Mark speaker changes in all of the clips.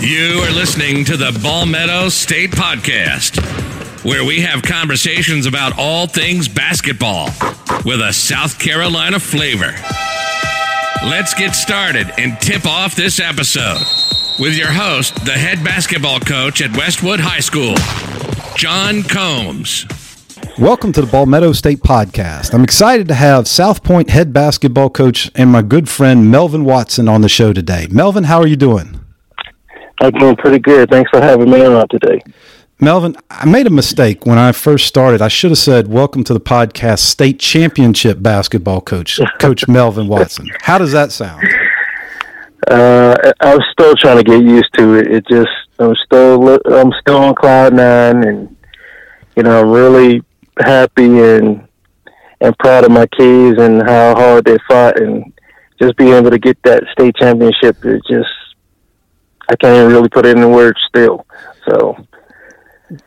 Speaker 1: You are listening to the Palmetto State Podcast, where we have conversations about all things basketball with a South Carolina flavor. Let's get started and tip off this episode with your host, the head basketball coach at Westwood High School, John Combs.
Speaker 2: Welcome to the Palmetto State Podcast. I'm excited to have South Pointe head basketball coach and my good friend Melvin Watson on the show today. Melvin, how are you doing?
Speaker 3: I'm doing pretty good. Thanks for having me on today.
Speaker 2: Melvin, I made a mistake when I first started. I should have said, Welcome to the podcast, State Championship Basketball Coach, Coach Melvin Watson. How does that sound?
Speaker 3: Uh, I'm still trying to get used to it. It just, I'm still, I'm still on cloud nine, and you know, I'm really happy and and proud of my kids and how hard they fought, and just being able to get that state championship. It just I can't even really put it in the words still. So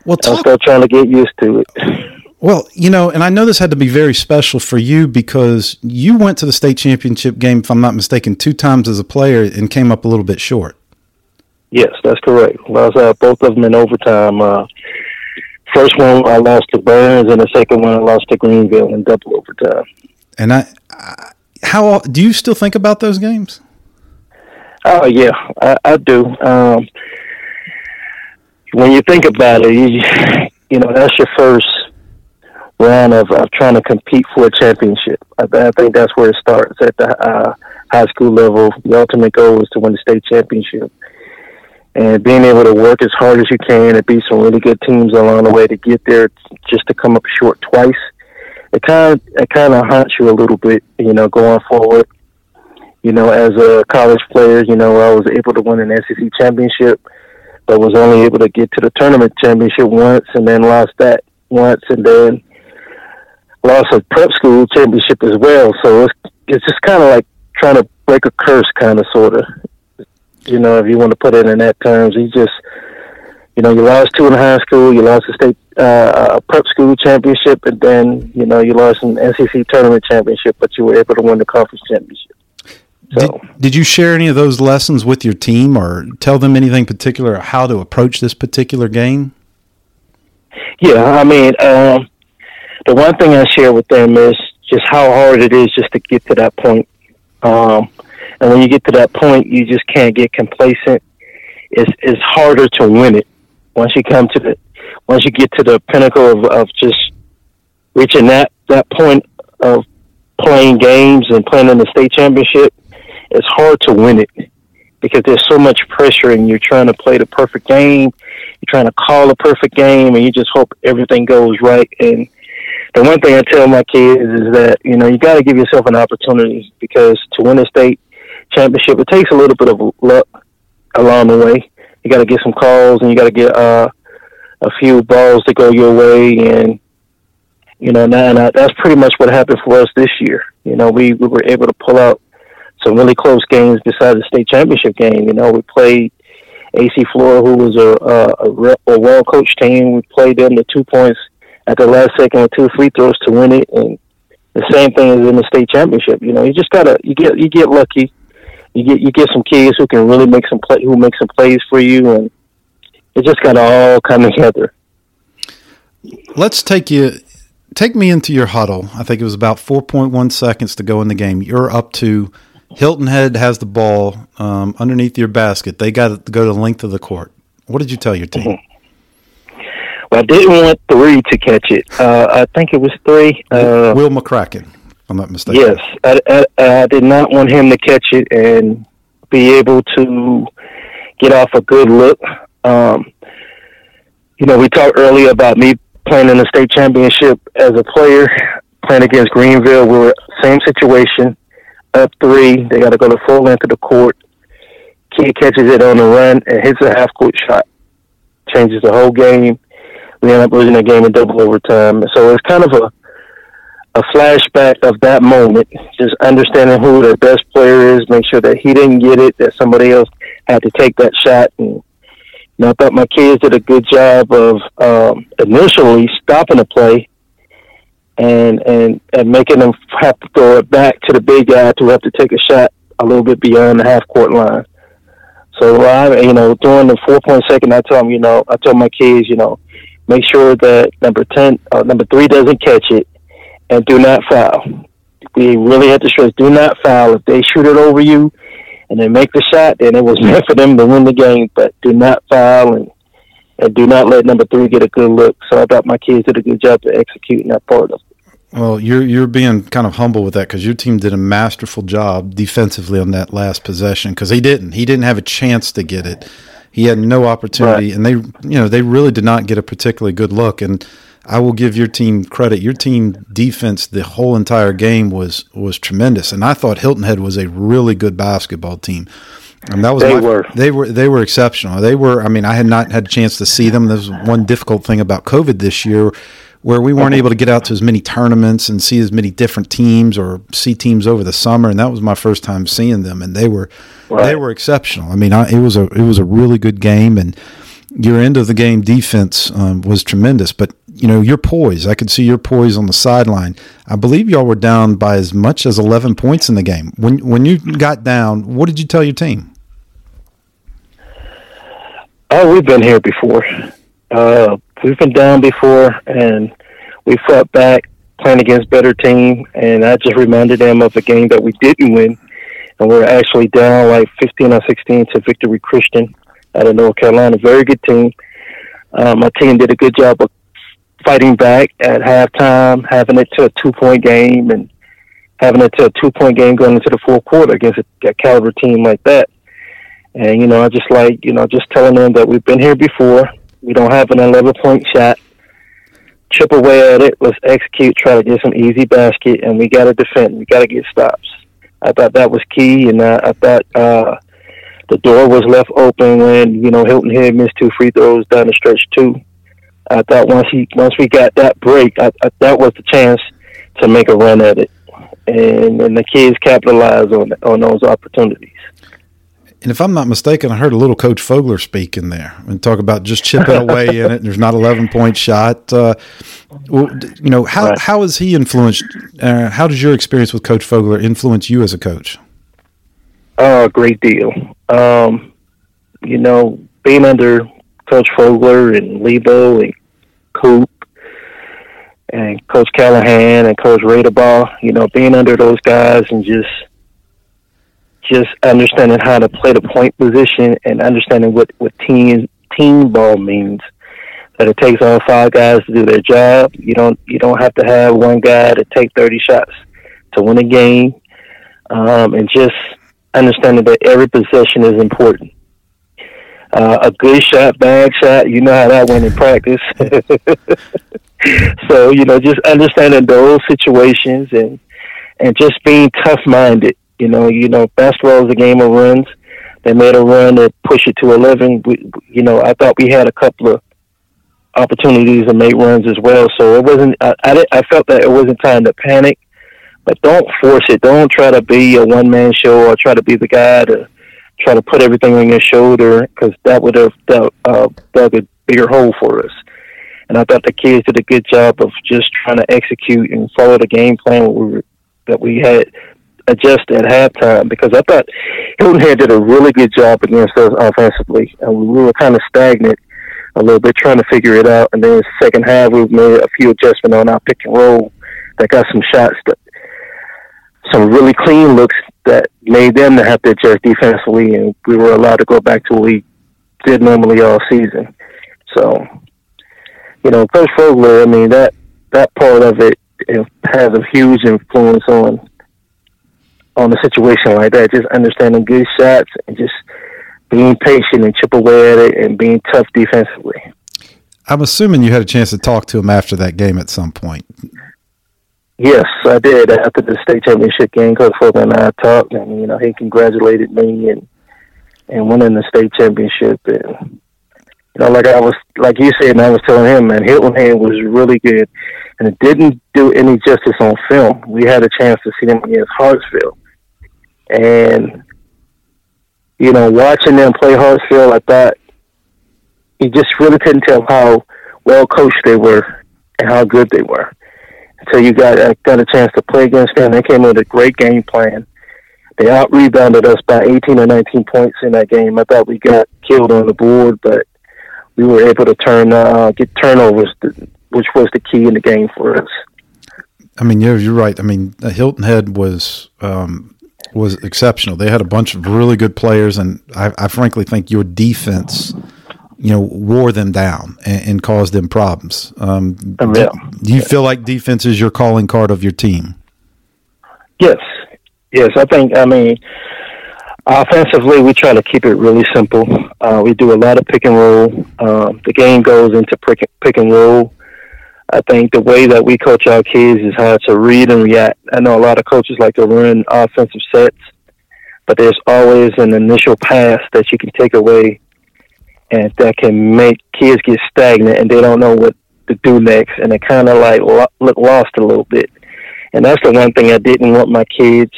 Speaker 3: well, talk, I'm still trying to get used to it.
Speaker 2: Well, you know, and I know this had to be very special for you because you went to the state championship game, if I'm not mistaken, two times as a player and came up a little bit short.
Speaker 3: Yes, that's correct. Lost uh, both of them in overtime. Uh, first one I lost to Burns, and the second one I lost to Greenville in double overtime.
Speaker 2: And I, I how do you still think about those games?
Speaker 3: Oh yeah, I, I do. Um, when you think about it, you, you know that's your first round of, of trying to compete for a championship. I, I think that's where it starts at the uh, high school level. The ultimate goal is to win the state championship, and being able to work as hard as you can and beat some really good teams along the way to get there, just to come up short twice. It kind of it kind of haunts you a little bit, you know, going forward you know, as a college player, you know, I was able to win an SEC championship, but was only able to get to the tournament championship once, and then lost that once, and then lost a prep school championship as well. So it's it's just kind of like trying to break a curse, kind of, sort of. You know, if you want to put it in that terms, you just, you know, you lost two in high school, you lost a state uh, prep school championship, and then you know you lost an SEC tournament championship, but you were able to win the conference championship.
Speaker 2: So. Did, did, you share any of those lessons with your team or tell them anything particular how to approach this particular game?
Speaker 3: Yeah, I mean, um, the one thing I share with them is just how hard it is just to get to that point. Um, and when you get to that point, you just can't get complacent. It's, it's harder to win it once you come to the once you get to the pinnacle of, of just reaching that that point of playing games and playing in the state championship it's hard to win it because there's so much pressure and you're trying to play the perfect game. You're trying to call a perfect game and you just hope everything goes right. And the one thing I tell my kids is that, you know, you got to give yourself an opportunity because to win a state championship, it takes a little bit of luck along the way. You got to get some calls and you got to get uh, a few balls to go your way. And, you know, now, now that's pretty much what happened for us this year. You know, we, we were able to pull out some really close games besides the state championship game. You know, we played AC Flora, who was a, a, a well coached team. We played them the two points at the last second with two free throws to win it, and the same thing as in the state championship. You know, you just gotta you get you get lucky. You get you get some kids who can really make some play who make some plays for you, and it just gotta all come together.
Speaker 2: Let's take you take me into your huddle. I think it was about 4.1 seconds to go in the game. You're up to Hilton Head has the ball um, underneath your basket. They got to go the length of the court. What did you tell your team?
Speaker 3: Mm-hmm. Well, I didn't want three to catch it. Uh, I think it was three.
Speaker 2: Uh, Will McCracken, I'm not mistaken.
Speaker 3: Yes, I, I, I, did not want him to catch it and be able to get off a good look. Um, you know, we talked earlier about me playing in the state championship as a player, playing against Greenville. We were same situation up three. They got to go the full length of the court. Kid catches it on the run and hits a half court shot. Changes the whole game. We end up losing the game in double overtime. So it's kind of a a flashback of that moment, just understanding who the best player is, make sure that he didn't get it, that somebody else had to take that shot. And know, I thought my kids did a good job of um, initially stopping the play and and and making them have to throw it back to the big guy to have to take a shot a little bit beyond the half court line. So I, you know, during the four point second, I told them, you know, I told my kids, you know, make sure that number ten, uh, number three doesn't catch it, and do not foul. We really had to stress: do not foul. If they shoot it over you, and they make the shot, then it was meant for them to win the game. But do not foul and and do not let number three get a good look. So I thought my kids did a good job of executing that part of.
Speaker 2: Well, you're you're being kind of humble with that because your team did a masterful job defensively on that last possession because he didn't he didn't have a chance to get it. He had no opportunity, right. and they you know they really did not get a particularly good look. And I will give your team credit. Your team defense the whole entire game was was tremendous, and I thought Hilton Head was a really good basketball team. And that was
Speaker 3: they
Speaker 2: my,
Speaker 3: were
Speaker 2: they were they were exceptional. They were. I mean, I had not had a chance to see them. There's one difficult thing about COVID this year where we weren't able to get out to as many tournaments and see as many different teams or see teams over the summer, and that was my first time seeing them, and they were right. they were exceptional. I mean, I, it was a it was a really good game, and your end of the game defense um, was tremendous. But you know, your poise, I could see your poise on the sideline. I believe y'all were down by as much as eleven points in the game. When when you got down, what did you tell your team?
Speaker 3: Oh, we've been here before. Uh, we've been down before, and we fought back playing against better team. And I just reminded them of a game that we didn't win, and we are actually down like 15 or 16 to Victory Christian out of North Carolina. Very good team. Um, my team did a good job of fighting back at halftime, having it to a two point game, and having it to a two point game going into the fourth quarter against a, a caliber team like that. And you know, I just like you know just telling them that we've been here before. We don't have an 11 point shot. Chip away at it. Let's execute. Try to get some easy basket, and we got to defend. We got to get stops. I thought that was key, and uh, I thought uh, the door was left open when you know Hilton Head missed two free throws down the stretch too. I thought once he once we got that break, I, I, that was the chance to make a run at it, and and the kids capitalized on on those opportunities.
Speaker 2: And if I'm not mistaken, I heard a little Coach Fogler speak in there and talk about just chipping away in it. there's not 11 point shot. Uh, well, you know how right. how has he influenced? Uh, how does your experience with Coach Fogler influence you as a coach?
Speaker 3: Oh, a great deal. Um, you know, being under Coach Fogler and Lebo and Coop and Coach Callahan and Coach Radebaugh, you know, being under those guys and just just understanding how to play the point position and understanding what, what team team ball means. That it takes all five guys to do their job. You don't you don't have to have one guy to take thirty shots to win a game. Um, and just understanding that every possession is important. Uh, a good shot, bad shot, you know how that went in practice. so, you know, just understanding those situations and and just being tough minded you know, you know, basketball is a game of runs. They made a run to push it to eleven. We, you know, I thought we had a couple of opportunities to make runs as well. So it wasn't. I, I, I felt that it wasn't time to panic, but don't force it. Don't try to be a one man show or try to be the guy to try to put everything on your shoulder because that would have dug, uh, dug a bigger hole for us. And I thought the kids did a good job of just trying to execute and follow the game plan we were, that we had adjust at halftime because I thought Hilton Head did a really good job against us offensively, uh, and we were kind of stagnant a little bit trying to figure it out. And then the second half, we made a few adjustments on our pick and roll that got some shots, that, some really clean looks that made them to have to adjust defensively, and we were allowed to go back to what we did normally all season. So, you know, Coach Fogler, I mean that that part of it, it has a huge influence on on a situation like that. Just understanding good shots and just being patient and chip away at it and being tough defensively.
Speaker 2: I'm assuming you had a chance to talk to him after that game at some point.
Speaker 3: Yes, I did. After the state championship game, Coach Fogler and I talked, and you know he congratulated me and and winning the state championship. And you know, like I was, like you said, and I was telling him, man, Hilton Head was really good, and it didn't do any justice on film. We had a chance to see them against Hartsville, and, you know, watching them play Hartsville, I thought you just really couldn't tell how well coached they were and how good they were. Until you got uh, got a chance to play against them. They came with a great game plan. they out rebounded us by 18 or 19 points in that game. I thought we got killed on the board, but we were able to turn uh, get turnovers, which was the key in the game for us.
Speaker 2: I mean, you're you're right. I mean, Hilton Head was um, was exceptional. They had a bunch of really good players, and I, I frankly think your defense, you know, wore them down and, and caused them problems. Um, do, do you feel like defense is your calling card of your team?
Speaker 3: Yes, yes. I think. I mean, offensively, we try to keep it really simple. Uh, we do a lot of pick and roll. Um, the game goes into pick, pick and roll. I think the way that we coach our kids is how to read and react. I know a lot of coaches like to run offensive sets, but there's always an initial pass that you can take away and that can make kids get stagnant and they don't know what to do next and they kind of like look lost a little bit. And that's the one thing I didn't want my kids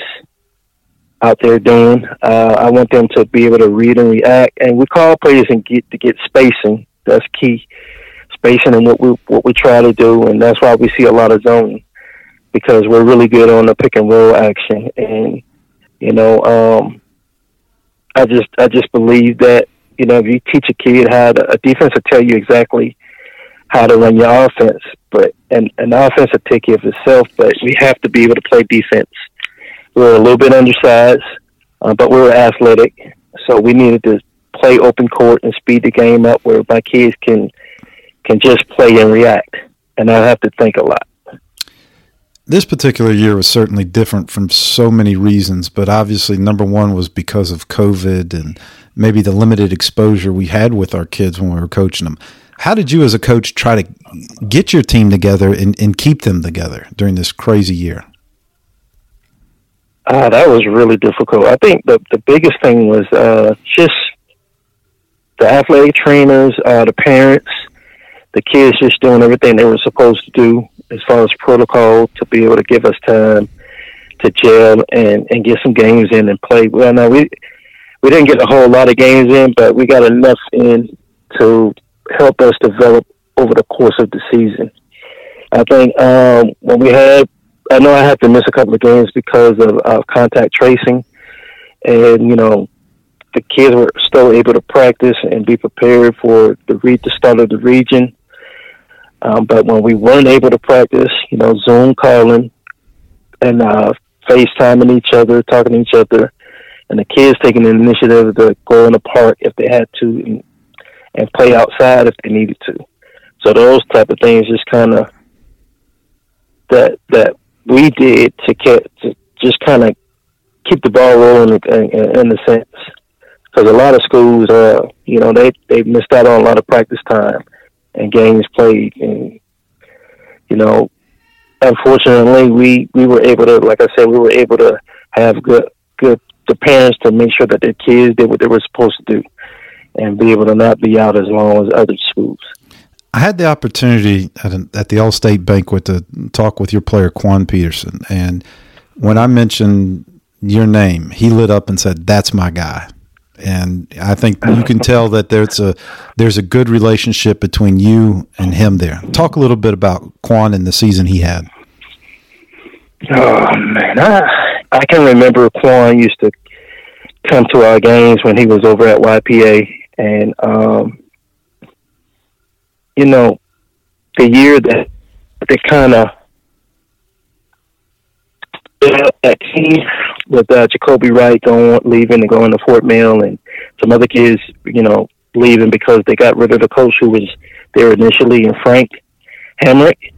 Speaker 3: out there doing. Uh, I want them to be able to read and react, and we call plays and get to get spacing. That's key spacing and what we what we try to do, and that's why we see a lot of zoning because we're really good on the pick and roll action. And you know, um, I just I just believe that you know if you teach a kid how to a defense will tell you exactly how to run your offense, but and an offense will take care of itself. But we have to be able to play defense. We are a little bit undersized, uh, but we are athletic, so we needed to play open court and speed the game up where my kids can can just play and react, and I have to think a lot.
Speaker 2: This particular year was certainly different from so many reasons, but obviously, number one was because of COVID and maybe the limited exposure we had with our kids when we were coaching them. How did you, as a coach, try to get your team together and, and keep them together during this crazy year?
Speaker 3: Uh, that was really difficult. I think the the biggest thing was uh, just the athletic trainers, uh, the parents, the kids just doing everything they were supposed to do as far as protocol to be able to give us time to gel and and get some games in and play. Well, now we we didn't get a whole lot of games in, but we got enough in to help us develop over the course of the season. I think um, when we had, I know I had to miss a couple of games because of, of contact tracing, and you know the kids were still able to practice and be prepared for the re- the start of the region. Um, but when we weren't able to practice, you know, Zoom calling and uh, FaceTiming each other, talking to each other, and the kids taking the initiative to go in the park if they had to and, and play outside if they needed to. So those type of things just kind of that that we did to get to just kind of keep the ball rolling in, in, in the sense because a lot of schools, uh, you know, they they missed out on a lot of practice time and games played. And you know, unfortunately, we we were able to, like I said, we were able to have good good the parents to make sure that their kids did what they were supposed to do and be able to not be out as long as other schools.
Speaker 2: I had the opportunity at, an, at the All-State banquet to talk with your player Quan Peterson, and when I mentioned your name, he lit up and said, "That's my guy." And I think you can tell that there's a there's a good relationship between you and him there. Talk a little bit about Quan and the season he had.
Speaker 3: Oh man, I I can remember Quan used to come to our games when he was over at YPA, and um, you know, the year that they kind of that team with uh, Jacoby Wright going leaving and going to Fort Mill, and some other kids, you know, leaving because they got rid of the coach who was there initially, and Frank Hamrick.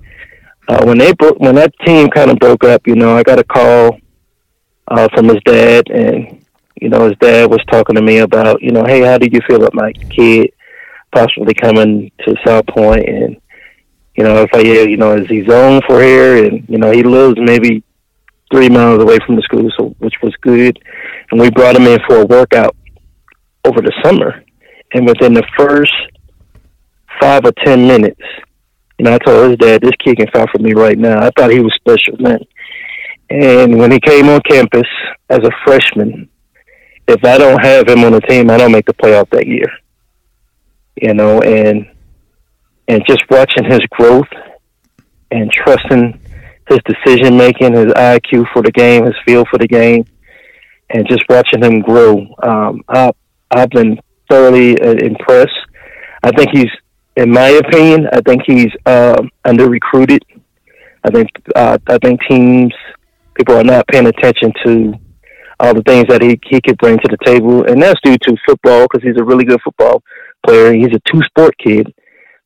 Speaker 3: Uh, when they broke, when that team kind of broke up, you know, I got a call uh, from his dad, and you know, his dad was talking to me about, you know, hey, how do you feel about my kid possibly coming to South Pointe, and you know, if I, you know, is he zoned for here, and you know, he lives maybe three miles away from the school, so which was good. And we brought him in for a workout over the summer, and within the first five or ten minutes, you know, I told his dad, "This kid can fight for me right now." I thought he was special, man. And when he came on campus as a freshman, if I don't have him on the team, I don't make the playoff that year. You know, and and just watching his growth and trusting his decision making, his IQ for the game, his feel for the game. and just watching him grow. Um, I, I've been thoroughly uh, impressed. I think he's, in my opinion, I think he's um, under recruited. I think uh, I think teams people are not paying attention to all the things that he he could bring to the table, and that's due to football because he's a really good football player. He's a two sport kid,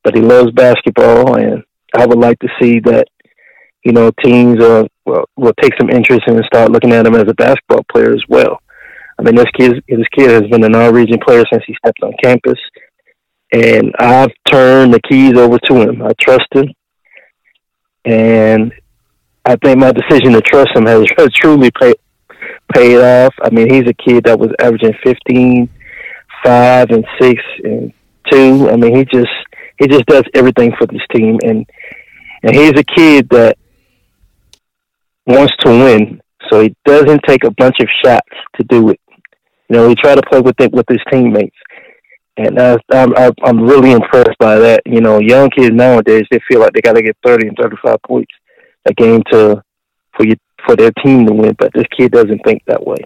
Speaker 3: but he loves basketball, and I would like to see that you know teams uh, will, will take some interest and start looking at him as a basketball player as well. I mean, this kid this kid has been an all region player since he stepped on campus, and I've turned the keys over to him. I trust him, and I think my decision to trust him has, has truly paid paid off. I mean, he's a kid that was averaging 15, 5, and 6, and 2. I mean, he just he just does everything for this team, and and he's a kid that wants to win, so he doesn't take a bunch of shots to do it. You know, he try to play with it with his teammates, and uh, I'm I'm really impressed by that. You know, young kids nowadays they feel like they got to get 30 and 35 points a game to for you for their team to win, but this kid doesn't think that way.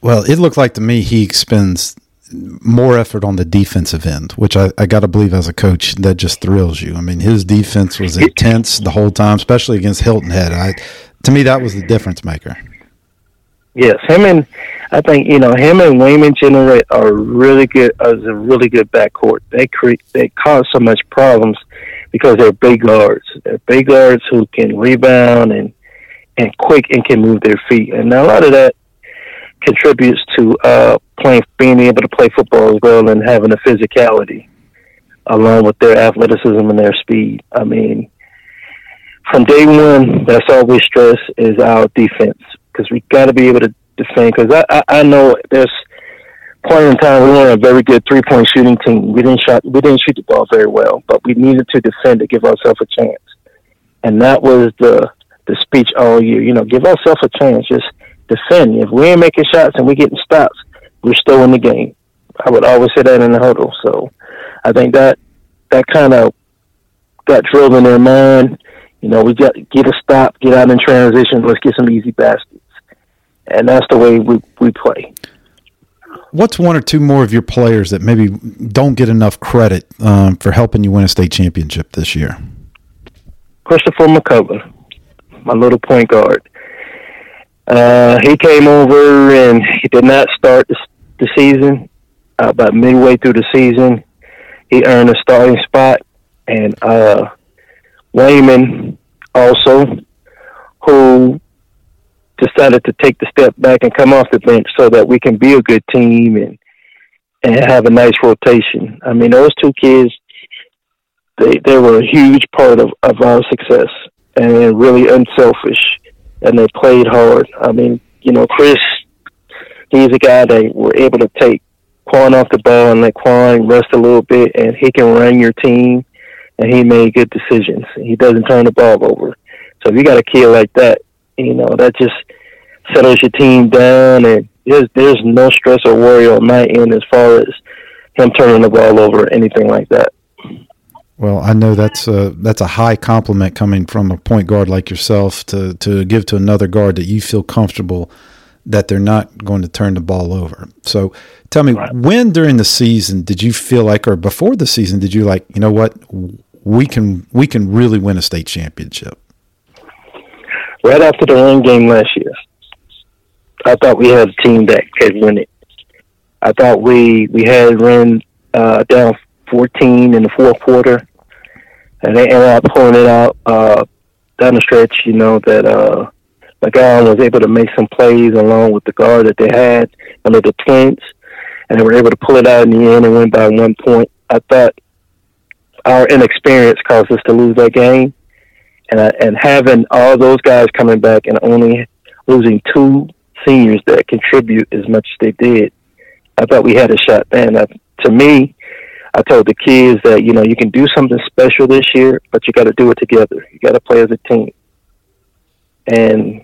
Speaker 2: Well, it looked like to me he spends more effort on the defensive end, which I, I got to believe as a coach that just thrills you. I mean, his defense was intense the whole time, especially against Hilton Head. I, to me, that was the difference maker.
Speaker 3: Yes, him and I think you know him and Wayman generate are really good as a really good backcourt. They create they cause so much problems because they're big guards. They're big guards who can rebound and and quick and can move their feet. And a lot of that contributes to uh, playing, being able to play football as well and having a physicality along with their athleticism and their speed. I mean, from day one, that's all we stress is our defense because we got to be able to defend. Because I, I, I know there's point in time we were a very good three point shooting team. We didn't shot we didn't shoot the ball very well, but we needed to defend to give ourselves a chance. And that was the the speech all year. You know, give ourselves a chance. Just defend. If we ain't making shots and we getting stops, we're still in the game. I would always say that in the huddle. So I think that that kind of got drilled in their mind. You know, we got get a stop, get out in transition. Let's get some easy baskets, and that's the way we we play.
Speaker 2: What's one or two more of your players that maybe don't get enough credit um, for helping you win a state championship this year?
Speaker 3: Christopher McCullough my little point guard. Uh, he came over and he did not start the, the season. Uh, about midway through the season, he earned a starting spot, and uh, Wayman also, who decided to take the step back and come off the bench so that we can be a good team and and have a nice rotation. I mean, those two kids, they they were a huge part of, of our success and really unselfish, and they played hard. I mean, you know, Chris, he's a guy that we're able to take Quan off the ball and let Quan rest a little bit, and he can run your team, and he made good decisions. He doesn't turn the ball over. So if you got a kid like that, you know, that just settles your team down, and there's there's no stress or worry on my end as far as him turning the ball over or anything like that.
Speaker 2: Well, I know that's a that's a high compliment coming from a point guard like yourself to to give to another guard that you feel comfortable that they're not going to turn the ball over. So, tell me, right. when during the season did you feel like, or before the season, did you like, you know what, we can we can really win a state championship?
Speaker 3: Right after the Wren game last year, I thought we had a team that could win it. I thought we we had Wren uh, down 14 in the fourth quarter and they ended up pulling it out uh, down the stretch. You know that uh, McGowan was able to make some plays along with the guard that they had under the Twins, and they were able to pull it out in the end and win by one point. I thought our inexperience caused us to lose that game, and uh, and having all those guys coming back and only losing two seniors that contribute as much as they did, I thought we had a shot then. Uh, to me, I told the kids that you know you can do something special this year, but you got to do it together. You got to play as a team, and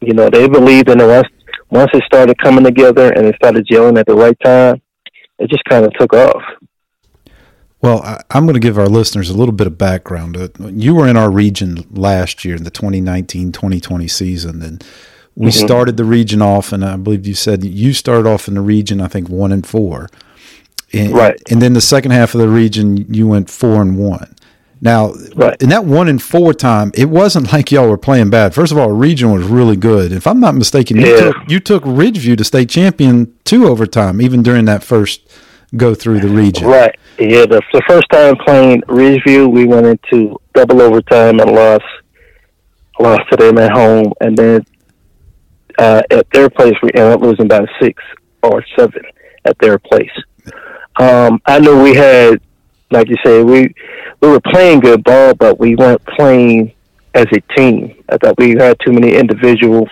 Speaker 3: you know they believed in it. Once once it started coming together and it started gelling at the right time, it just kind of took off.
Speaker 2: Well, I, am going to give our listeners a little bit of background. Uh, you were in our region last year in the 2019 2020 season, and we mm-hmm. started the region off, and I believe you said you started off in the region, I think one and four. And,
Speaker 3: right.
Speaker 2: And then the second half of the region, you went four and one. Now,
Speaker 3: right.
Speaker 2: in that one and four time, it wasn't like y'all were playing bad. First of all, the region was really good. If I'm not mistaken, you, took, you took Ridgeview to state champion two overtime, even during that first go through the region.
Speaker 3: Right. Yeah. The, the first time playing Ridgeview, we went into double overtime and lost lost to them at home, and then uh, at their place we ended up losing by six or seven at their place. Um, I know we had, like you said, we we were playing good ball, but we weren't playing as a team. I thought we had too many individuals,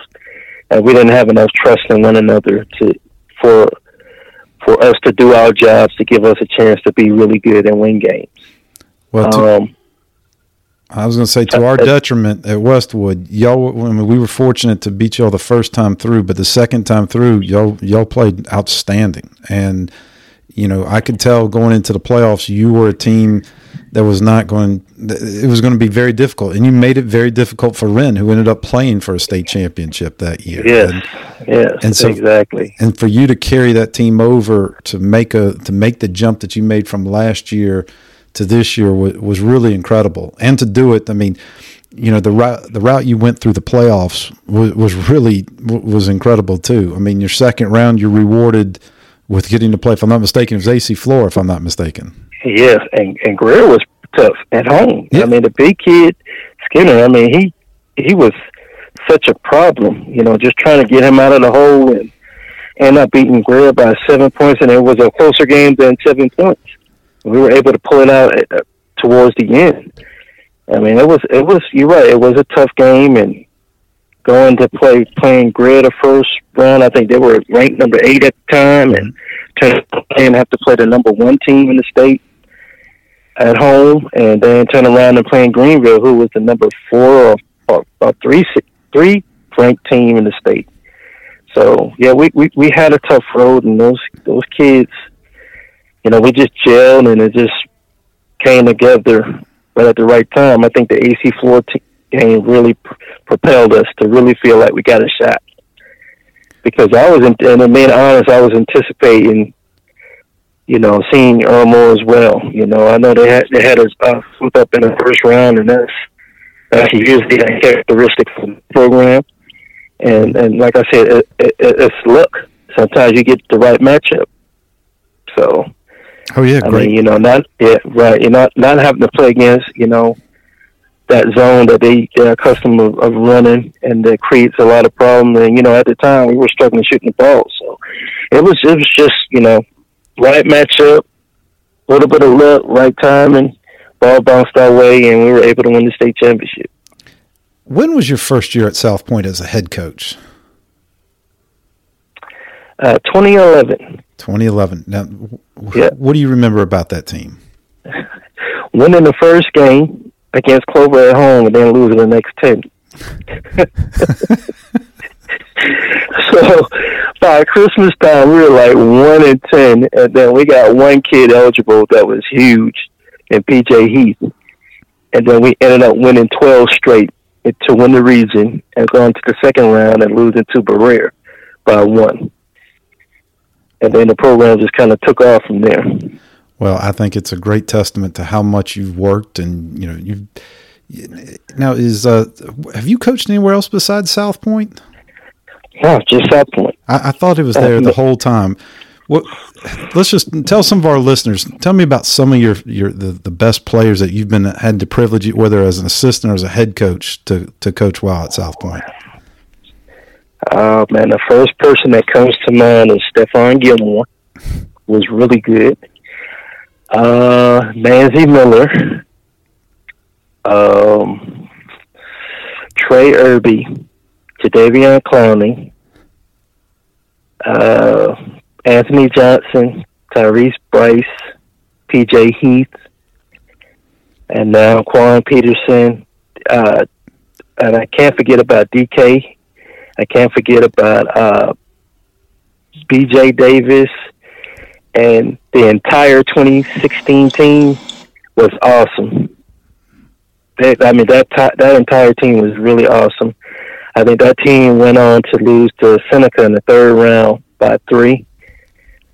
Speaker 3: and we didn't have enough trust in one another to for for us to do our jobs to give us a chance to be really good and win games.
Speaker 2: Well, to, um, I was going to say to our detriment at Westwood, y'all. I mean, we were fortunate to beat y'all the first time through, but the second time through, y'all y'all played outstanding. And you know, I could tell going into the playoffs, you were a team that was not going. It was going to be very difficult, and you made it very difficult for Wren, who ended up playing for a state championship that year.
Speaker 3: Yes, and, yes, and so, exactly.
Speaker 2: And for you to carry that team over to make a to make the jump that you made from last year to this year was, was really incredible. And to do it, I mean, you know, the route the route you went through the playoffs was, was really was incredible too. I mean, your second round, you're rewarded with getting to play. If I'm not mistaken, it was AC Flora. If I'm not mistaken.
Speaker 3: Yes, and and Greer was tough at home. Yeah. I mean, the big kid Skinner. I mean, he he was such a problem. You know, just trying to get him out of the hole and end up beating Greer by seven points, and it was a closer game than seven points we were able to pull it out uh, towards the end. I mean, it was it was you're right. It was a tough game, and going to play playing Grid the first round. I think they were ranked number eight at the time, and turn and have to play the number one team in the state at home, and then turn around and playing Greenville, who was the number four or, or, or three three ranked team in the state. So yeah, we, we we had a tough road, and those those kids you know, we just gelled and it just came together but at the right time. I think the AC Flora t- game really pr- propelled us to really feel like we got a shot. Because I was, in, and to be honest, I was anticipating, you know, seeing Irmo as well. You know, I know they had they had us uh, up in the first round, and that's that's usually a characteristic of the program. And and like I said, it, it, it's luck. Sometimes you get the right matchup. So
Speaker 2: Oh yeah,
Speaker 3: I
Speaker 2: great.
Speaker 3: mean, you know, not yeah, right. You're not not having to play against you know that zone that they they're accustomed of, of running, and that creates a lot of problems. And you know, at the time we were struggling shooting the ball, so it was it was just you know right matchup, a little bit of luck, right time, and ball bounced our way, and we were able to win the state championship.
Speaker 2: When was your first year at South Pointe as a head coach?
Speaker 3: Uh, 2011.
Speaker 2: 2011. Now, yeah. what do you remember about that team?
Speaker 3: Winning the first game against Clover at home and then losing the next 10. so by Christmas time, we were like 1 in 10, and then we got one kid eligible that was huge and PJ Heath. And then we ended up winning 12 straight to win the region and going to the second round and losing to Berea by one and then the program just kind of took off from there.
Speaker 2: Well, I think it's a great testament to how much you've worked, and you know you've. Now, is uh, have you coached anywhere else besides South Pointe?
Speaker 3: Yeah, just South Pointe.
Speaker 2: I, I thought it was there the whole time. What? Let's just tell some of our listeners. Tell me about some of your your the, the best players that you've been had the privilege, whether as an assistant or as a head coach, to to coach while at South Pointe.
Speaker 3: Uh, man, the first person that comes to mind is Stephon Gilmore. Was really good. Uh, Nancy Miller. Um, Trey Irby. Jadeveon Clowney. Uh, Anthony Johnson. Tyrese Bryce. PJ Heath. And now Quan Peterson. Uh, and I can't forget about DK I can't forget about uh, B.J. Davis and the entire 2016 team was awesome. They, I mean that that entire team was really awesome. I think that team went on to lose to Seneca in the third round by three.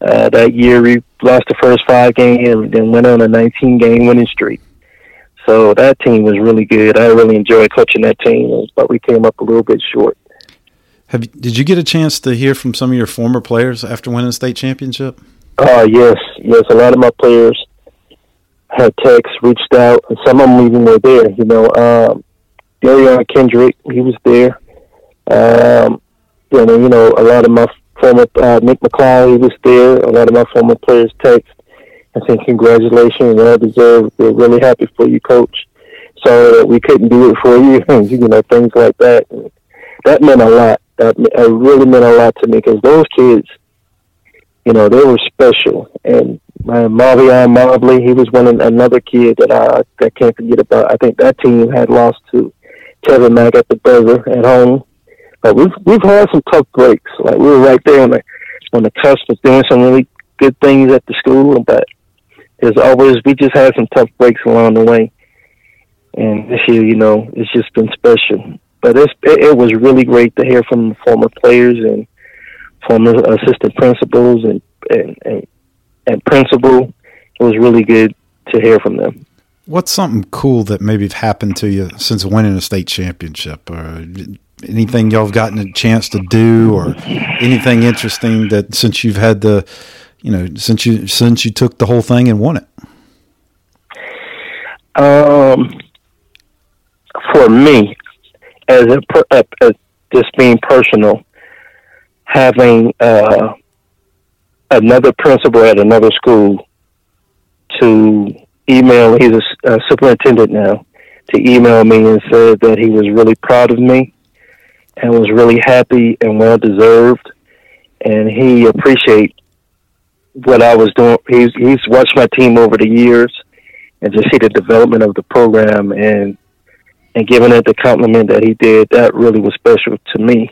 Speaker 3: Uh, that year, we lost the first five games and then went on a 19 game winning streak. So that team was really good. I really enjoyed coaching that team, but we came up a little bit short.
Speaker 2: Have did you get a chance to hear from some of your former players after winning the state championship?
Speaker 3: Uh, yes, yes. A lot of my players had texts, reached out, and some of them even were there. You know, um, Derion Kendrick, he was there. Um, you know, you know, a lot of my former uh, Nick McLeod, he was there. A lot of my former players text and saying congratulations, well deserved. We're really happy for you, coach. That we couldn't do it for you, you know, things like that. And that meant a lot. That it really meant a lot to me because those kids, you know, they were special. And my Marvion Mobley, he was one of, another kid that I, I can't forget about. I think that team had lost to Kevin Mack at the buzzer at home. But we've we've had some tough breaks. Like we were right there on the on the cusp of doing some really good things at the school, but there's always we just had some tough breaks along the way. And this year, you know, it's just been special. But it's, it, it was really great to hear from the former players and former assistant principals and, and, and, and principal. It was really good to hear from them.
Speaker 2: What's something cool that maybe happened to you since winning a state championship, or anything y'all have gotten a chance to do, or anything interesting that since you've had the, you know, since you since you took the whole thing and won it?
Speaker 3: Um, for me, as a, as just being personal, having uh, another principal at another school to email. He's a, a superintendent now. To email me and said that he was really proud of me and was really happy and well deserved, and he appreciate what I was doing. He's he's watched my team over the years and just see the development of the program and and giving it the compliment that he did, that really was special to me.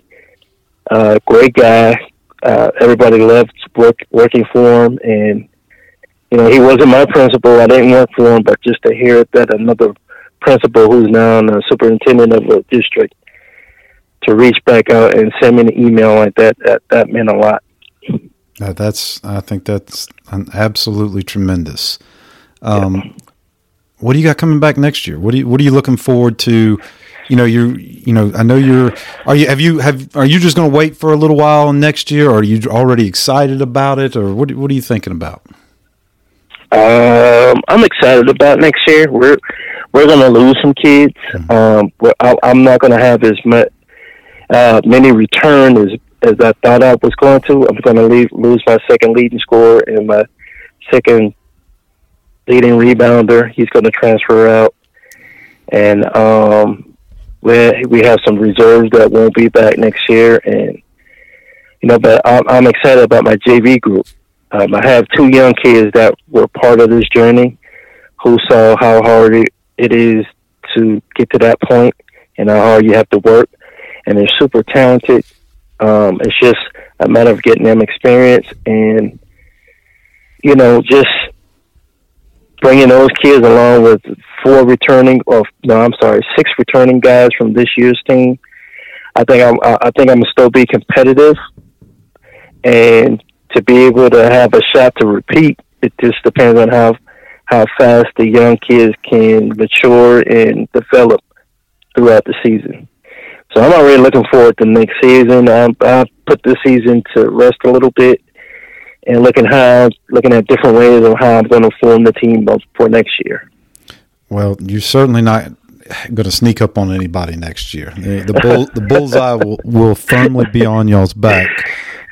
Speaker 3: Uh, great guy. Uh, everybody loved work, working for him, and you know he wasn't my principal. I didn't work for him, but just to hear that another principal who's now the superintendent of a district to reach back out and send me an email like that that that meant a lot.
Speaker 2: Uh, that's I think that's absolutely tremendous. Um, yeah what do you got coming back next year? What do you what are you looking forward to? You know, you you know, I know you're. Are you have you have are you just going to wait for a little while next year, or are you already excited about it, or what what are you thinking about?
Speaker 3: Um, I'm excited about next year. We're we're going to lose some kids. Mm-hmm. Um, I, I'm not going to have as much uh, many return as as I thought I was going to. I'm going to leave, lose my second leading scorer and my second leading rebounder. He's going to transfer out, and um, we we have some reserves that won't be back next year. And you know, but I'm, I'm excited about my JV group. Um, I have two young kids that were part of this journey, who saw how hard it, is to get to that point, and how hard you have to work. And they're super talented. Um, it's just a matter of getting them experience and you know just bringing those kids along with four returning, or no, I'm sorry, six returning guys from this year's team. I think I'm, I think I'm gonna still be competitive, and to be able to have a shot to repeat, it just depends on how how fast the young kids can mature and develop throughout the season. So I'm already looking forward to next season. I, I put this season to rest a little bit and looking how looking at different ways of how I'm going to form the team for next year.
Speaker 2: Well, you're certainly not going to sneak up on anybody next year. The, the, bull, the bullseye will, will firmly be on y'all's back.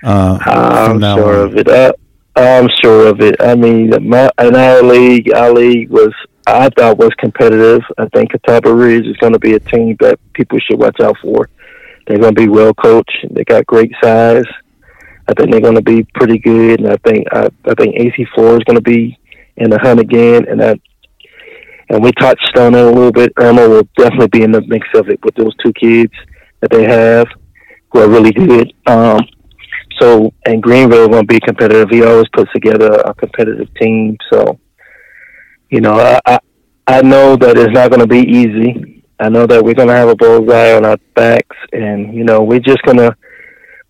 Speaker 2: Uh,
Speaker 3: I'm sure on. of it. Uh, I'm sure of it. I mean, my, in our league, our league was I thought was competitive. I think Catawba Ridge is going to be a team that people should watch out for. They're going to be well coached. They got great size. I think they're going to be pretty good, and I think I, I think AC Flora is going to be in the hunt again, and that and we touched on it a little bit. Irmo will definitely be in the mix of it with those two kids that they have who are really good. Um, so and Greenville going to be competitive. He always puts together a competitive team. So you know, I I, I know that it's not going to be easy. I know that we're gonna have a bullseye on our backs, and you know we're just gonna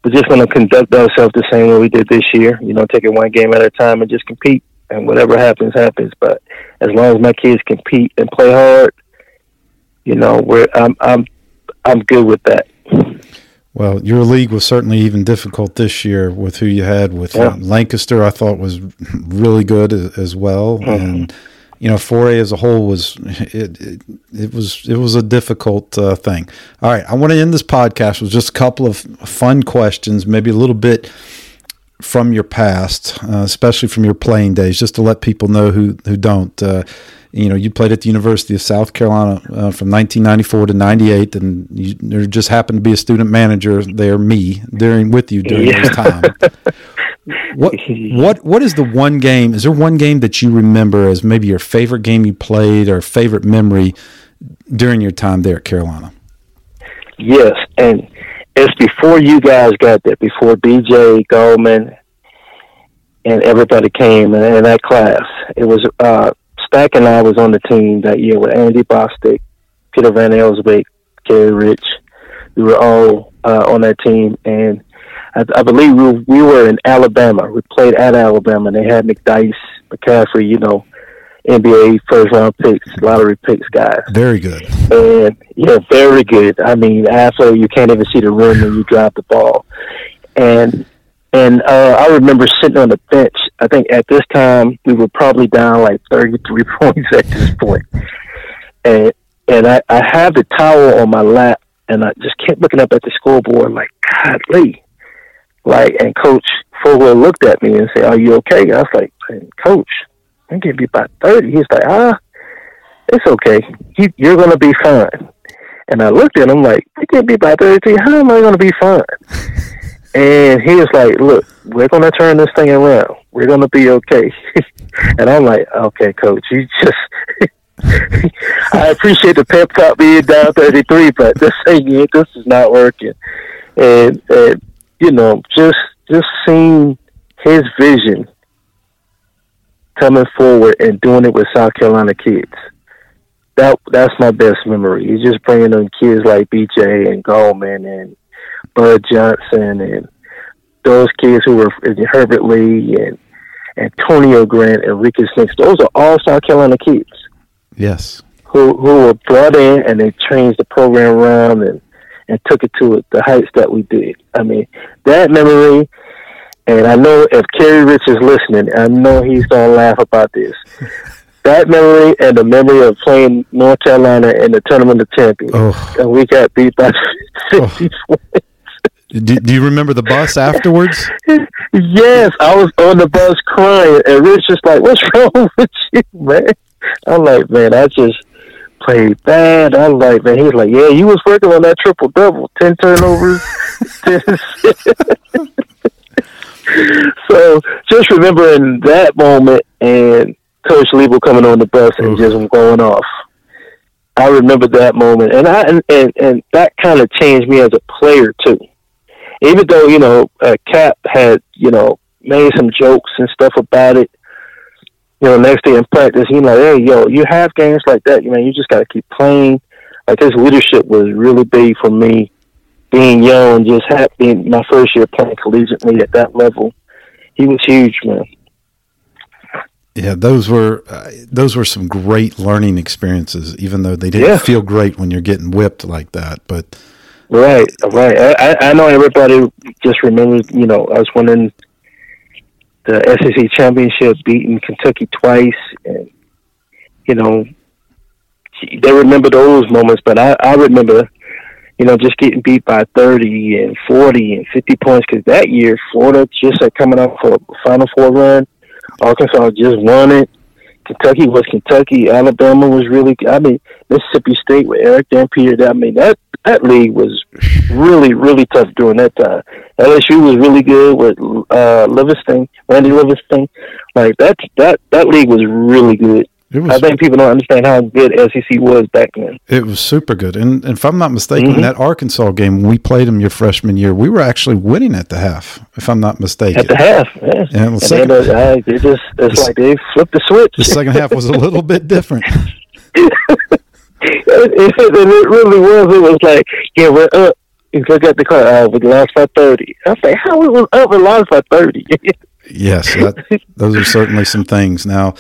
Speaker 3: we're just gonna conduct ourselves the same way we did this year. You know, take it one game at a time and just compete, and whatever happens, happens. But as long as my kids compete and play hard, you know, we're I'm I'm I'm good with that.
Speaker 2: Well, your league was certainly even difficult this year with who you had with
Speaker 3: Yeah.
Speaker 2: uh, Lancaster. I thought was really good as, as well,
Speaker 3: Mhm.
Speaker 2: and you know, 4A as a whole was it, it, it was it was a difficult uh, thing. All right, I want to end this podcast with just a couple of fun questions, maybe a little bit from your past, uh, especially from your playing days, just to let people know who who don't. Uh, you know, you played at the University of South Carolina uh, from 1994 to 98, and you, there just happened to be a student manager there, me, during with you during
Speaker 3: Yeah.
Speaker 2: those times. what what what is the one game? Is there one game that you remember as maybe your favorite game you played or favorite memory during your time there at Carolina?
Speaker 3: Yes, and it's before you guys got there, before BJ Goldman and everybody came in, in that class. It was uh, Stack and I was on the team that year with Andy Bostick, Peter Van Elsbeek, Gary Rich. We were all uh, on that team, and I, I believe we, we were in Alabama. We played at Alabama, and they had McDyess, McCaffrey, you know, NBA first round picks, lottery picks guys
Speaker 2: Very good.
Speaker 3: and yeah, very good. I mean, after you can't even see the rim when you drop the ball, and and uh, I remember sitting on the bench. I think at this time we were probably down like thirty three points at this point. point, and and I, I have the towel on my lap, and I just kept looking up at the scoreboard like, God, Lee, like, and Coach Fogler looked at me and said, "Are you okay?" I was like, Coach, I give be about 30. He's like, "Ah." it's okay. He, you're going to be fine. And I looked at him like, it can't be about 30. How am I going to be fine? and he was like, look, we're going to turn this thing around. We're going to be okay. and I'm like, okay, coach, you just, I appreciate the pep talk being down 33, but this thing, this is not working. And, and, you know, just, just seeing his vision coming forward and doing it with South Carolina kids that that's my best memory. He's just bringing in kids like BJ and Goldman and Bud Johnson and those kids who were Herbert Lee and Antonio Grant and Ricky Snicks. Those are all South Carolina kids
Speaker 2: Yes.
Speaker 3: who who were brought in and they changed the program around and and took it to the heights that we did. I mean that memory. And I know if Kerry Rich is listening, I know he's gonna laugh about this. that memory and the memory of playing North Carolina in the tournament of champions,
Speaker 2: Oh,
Speaker 3: and we got beat by oh. fifty points.
Speaker 2: do, do you remember the bus afterwards?
Speaker 3: yes, I was on the bus crying, and Rich just like, "What's wrong with you, man?" I'm like, "Man, I just played bad." I'm like, "Man," he's like, "Yeah, you was working on that triple double, ten turnovers." 10 so just remembering that moment and Coach Liebel coming on the bus and just going off. I remember that moment, and I and and, and that kind of changed me as a player too. Even though you know uh, Cap had you know made some jokes and stuff about it, you know, next day in practice, he's like, "Hey, yo, you have games like that, you know, you just got to keep playing." Like his leadership was really big for me, being young, and just ha- being my first year playing collegiately at that level. He was huge, man.
Speaker 2: Yeah, those were uh, those were some great learning experiences. Even though they didn't
Speaker 3: Yeah.
Speaker 2: feel great when you're getting whipped like that, but
Speaker 3: Right, right. I, I- I know everybody just remembers, you know, us winning the SEC championship, beating Kentucky twice, and you know, they remember those moments. But I, I remember, you know, just getting beat by thirty and forty and fifty points because that year Florida just had coming off a Final Four run. Arkansas just won it. Kentucky was Kentucky. Alabama was really. I mean, Mississippi State with Erick Dampier. I mean, that that league was really, really tough during that time. LSU was really good with uh, Livingston, Randy Livingston. Like that, that that league was really good.
Speaker 2: was
Speaker 3: I think people don't understand how good SEC was back then.
Speaker 2: it was super good. And, and if I'm not mistaken,
Speaker 3: Mhm.
Speaker 2: that Arkansas game we played them your freshman year, we were actually winning at the half. If I'm not mistaken,
Speaker 3: At the half, yeah.
Speaker 2: The
Speaker 3: and
Speaker 2: second-
Speaker 3: then, uh, they just it's like they flipped the switch.
Speaker 2: the second half was a little bit different.
Speaker 3: And it really was. It was like, yeah, we're up. You look at the car. Uh, we lost by thirty. I was like, how we was up and lost by thirty?
Speaker 2: yes, that, those are certainly some things. Now,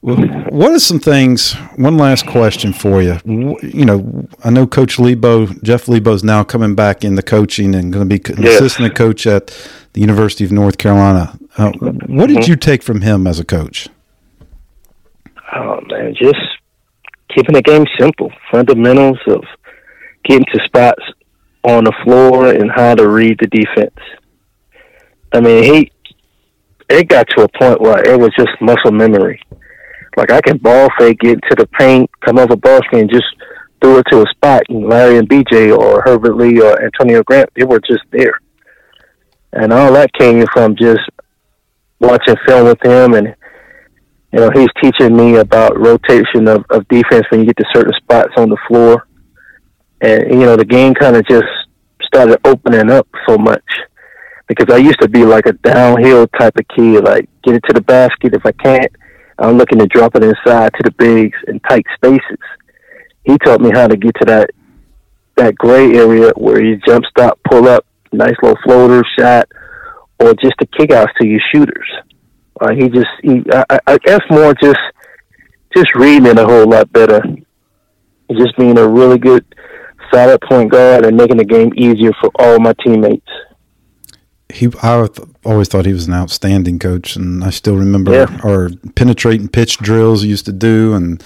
Speaker 2: what are some things? One last question for you. You know, I know Coach Lebo, Jeff Lebo, is now coming back into coaching and going to be an yes. assistant coach at the University of North Carolina. Uh, what did mm-hmm. you take from him as a coach?
Speaker 3: Oh man, just keeping the game simple, fundamentals of getting to spots on the floor and how to read the defense. I mean, he it got to a point where it was just muscle memory. Like I can ball fake, get to the paint, come over ball screen, just throw it to a spot. And Larry and BJ or Herbert Lee or Antonio Grant, they were just there. And all that came from just watching film with him and you know, he's teaching me about rotation of, of defense when you get to certain spots on the floor. And, you know, the game kind of just started opening up so much because I used to be like a downhill type of kid, like get it to the basket. If I can't, I'm looking to drop it inside to the bigs in tight spaces. He taught me how to get to that, that gray area where you jump stop, pull up, nice little floater shot, or just the kickouts to your shooters. Uh, he just, he, I, I guess more just, just reading it a whole lot better. Just being a really good, solid point guard and making the game easier for all my teammates.
Speaker 2: He, I always thought he was an outstanding coach, and I still remember yeah. our penetrating pitch drills he used to do, and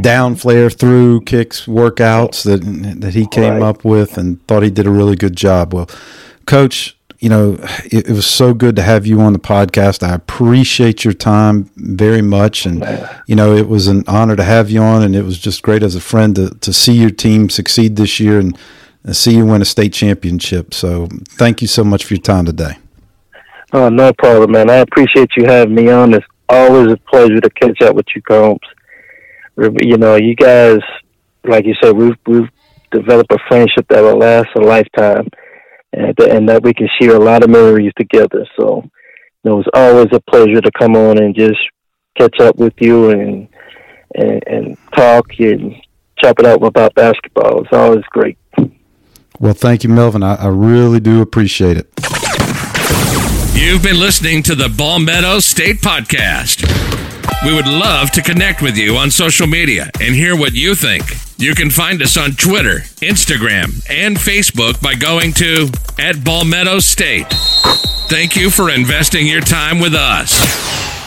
Speaker 2: down flare through kicks workouts that that he came right. up with, and thought he did a really good job. Well, coach, you know, it, it, was so good to have you on the podcast. I appreciate your time very much. And, you know, it was an honor to have you on. And it was just great as a friend to, to see your team succeed this year and, see you win a state championship. So thank you so much for your time today.
Speaker 3: Oh, no problem, man. I appreciate you having me on. It's always a pleasure to catch up with you, Combs. You know, you guys, like you said, we've, we've developed a friendship that will last a lifetime and, and that we can share a lot of memories together. So it was always a pleasure to come on and just catch up with you and and, and talk and chop it up about basketball. It's always great.
Speaker 2: Well, thank you, Melvin. I, I really do appreciate it.
Speaker 1: You've been listening to the Meadow State Podcast. We would love to connect with you on social media and hear what you think. You can find us on Twitter, Instagram, and Facebook by going to at Meadow State. Thank you for investing your time with us.